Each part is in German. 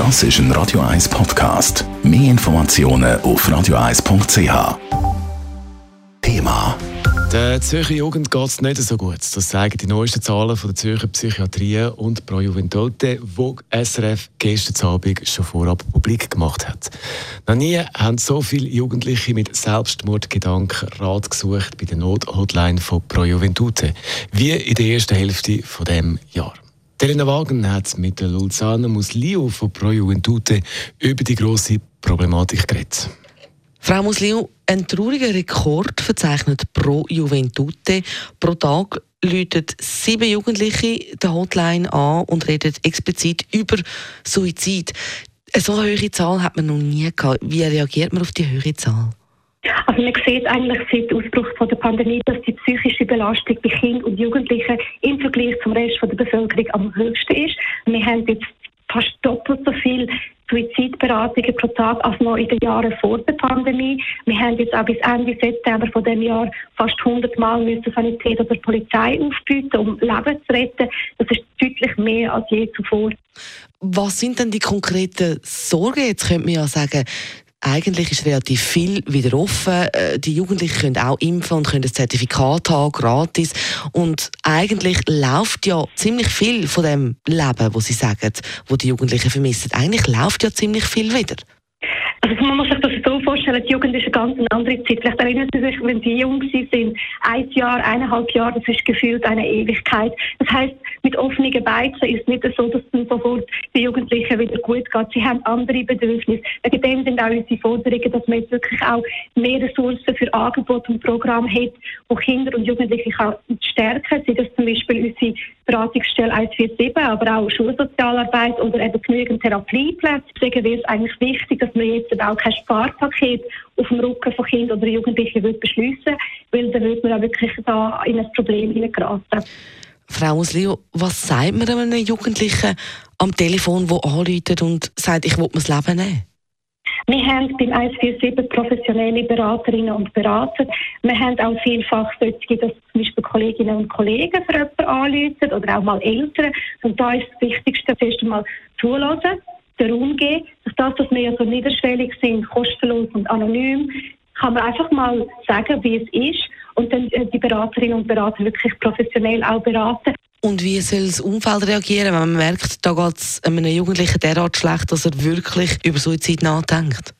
Das ist ein Radio 1 Podcast. Mehr Informationen auf radio1.ch. Thema. Der Zürcher Jugend geht es nicht so gut. Das zeigen die neuesten Zahlen von der Zürcher Psychiatrie und Pro Juventude, die SRF gestern Abend schon vorab publik gemacht hat. Noch nie haben so viele Jugendliche mit Selbstmordgedanken Rat gesucht bei der Nothotline von Pro Juventude, wie in der ersten Hälfte dieses dem Jahr. Elena Wagen hat mit der Luzana Muslio von Pro Juventude über die grosse Problematik geredet. Frau Muslio, ein trauriger Rekord verzeichnet pro Juventute. Pro Tag läutet sieben Jugendliche der Hotline an und reden explizit über Suizid. So eine hohe Zahl hat man noch nie gehabt. Wie reagiert man auf die hohe Zahl? Also man sieht eigentlich seit Ausbruch von der Pandemie, dass die psychische Belastung bei Kindern und Jugendlichen im Vergleich zum Rest von der Bevölkerung am höchsten ist. Wir haben jetzt fast doppelt so viel Suizidberatungen pro Tag als noch in den Jahren vor der Pandemie. Wir haben jetzt auch bis Ende September von dem Jahr fast 100 Mal müssen Sanität oder Polizei aufbieten, um Leben zu retten. Das ist deutlich mehr als je zuvor. Was sind denn die konkreten Sorgen? Jetzt könnte man ja sagen, eigentlich ist relativ viel wieder offen. Äh, die Jugendlichen können auch impfen und können ein Zertifikat haben, gratis. Und eigentlich läuft ja ziemlich viel von dem Leben, wo sie sagen, wo die Jugendlichen vermissen. Eigentlich läuft ja ziemlich viel wieder. Also man muss sich das so vorstellen, die Jugend ist eine ganz andere Zeit. Vielleicht erinnern Sie sich, wenn Sie jung sind, ein Jahr, eineinhalb Jahre, das ist gefühlt eine Ewigkeit. Das heißt, mit offenen Beizen ist es nicht so, dass es sofort den Jugendlichen wieder gut geht. Sie haben andere Bedürfnisse. Wegen dem sind auch unsere Forderungen, dass man jetzt wirklich auch mehr Ressourcen für Angebote und Programme hat, wo Kinder und Jugendliche stärken. Sei das zum Beispiel unsere Beratungsstelle 147, aber auch Schulsozialarbeit oder eben genügend Therapieplätze. Deswegen wäre es eigentlich wichtig, dass man jetzt auch kein Sparpaket auf dem Rücken von Kindern oder Jugendlichen beschließen weil dann würde man auch wirklich da in ein Problem hineingeraten. Frau Muslio, was sagt man einem Jugendlichen am Telefon, der anruft und sagt, ich will mir das Leben nehmen? Wir haben beim 147 professionelle Beraterinnen und Berater. Wir haben auch vielfach solche, dass zum Beispiel Kolleginnen und Kollegen für jemanden anrufen oder auch mal Eltern. Und da ist das Wichtigste, zuerst einmal zulassen, den Raum geben. Durch das, dass wir ja so niederschwellig sind, kostenlos und anonym, kann man einfach mal sagen, wie es ist und dann äh, die Beraterinnen und Berater wirklich professionell auch beraten. Und wie soll das Umfeld reagieren, wenn man merkt, da geht es einem Jugendlichen derart schlecht, dass er wirklich über Suizid nachdenkt?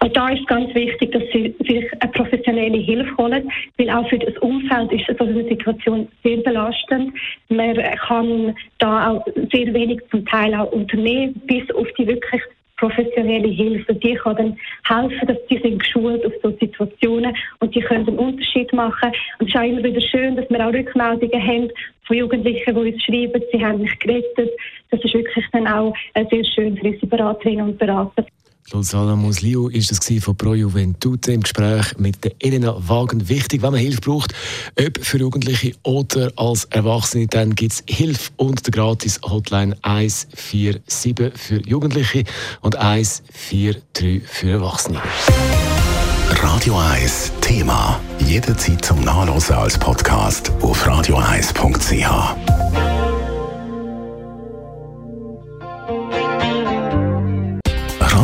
Und da ist ganz wichtig, dass sie sich eine professionelle Hilfe holen, weil auch für das Umfeld ist so eine Situation sehr belastend. Man kann da auch sehr wenig zum Teil auch unternehmen, bis auf die wirklich professionelle Hilfe. Die kann dann helfen, dass die sind geschult auf so Situationen und die können einen Unterschied machen. Und es ist auch immer wieder schön, dass wir auch Rückmeldungen haben von Jugendlichen, die uns schreiben, sie haben mich gerettet. Das ist wirklich dann auch sehr schön für unsere Beraterinnen und Berater. Luzana Musliu ist es von Pro Juventute im Gespräch mit der Elena Wagen. Wichtig, wenn man Hilfe braucht, ob für Jugendliche oder als Erwachsene, dann gibt es Hilfe und der gratis Hotline 147 für Jugendliche und 143 für Erwachsene. Radio 1 Thema. Jederzeit zum Nachlesen als Podcast auf radio1.ch.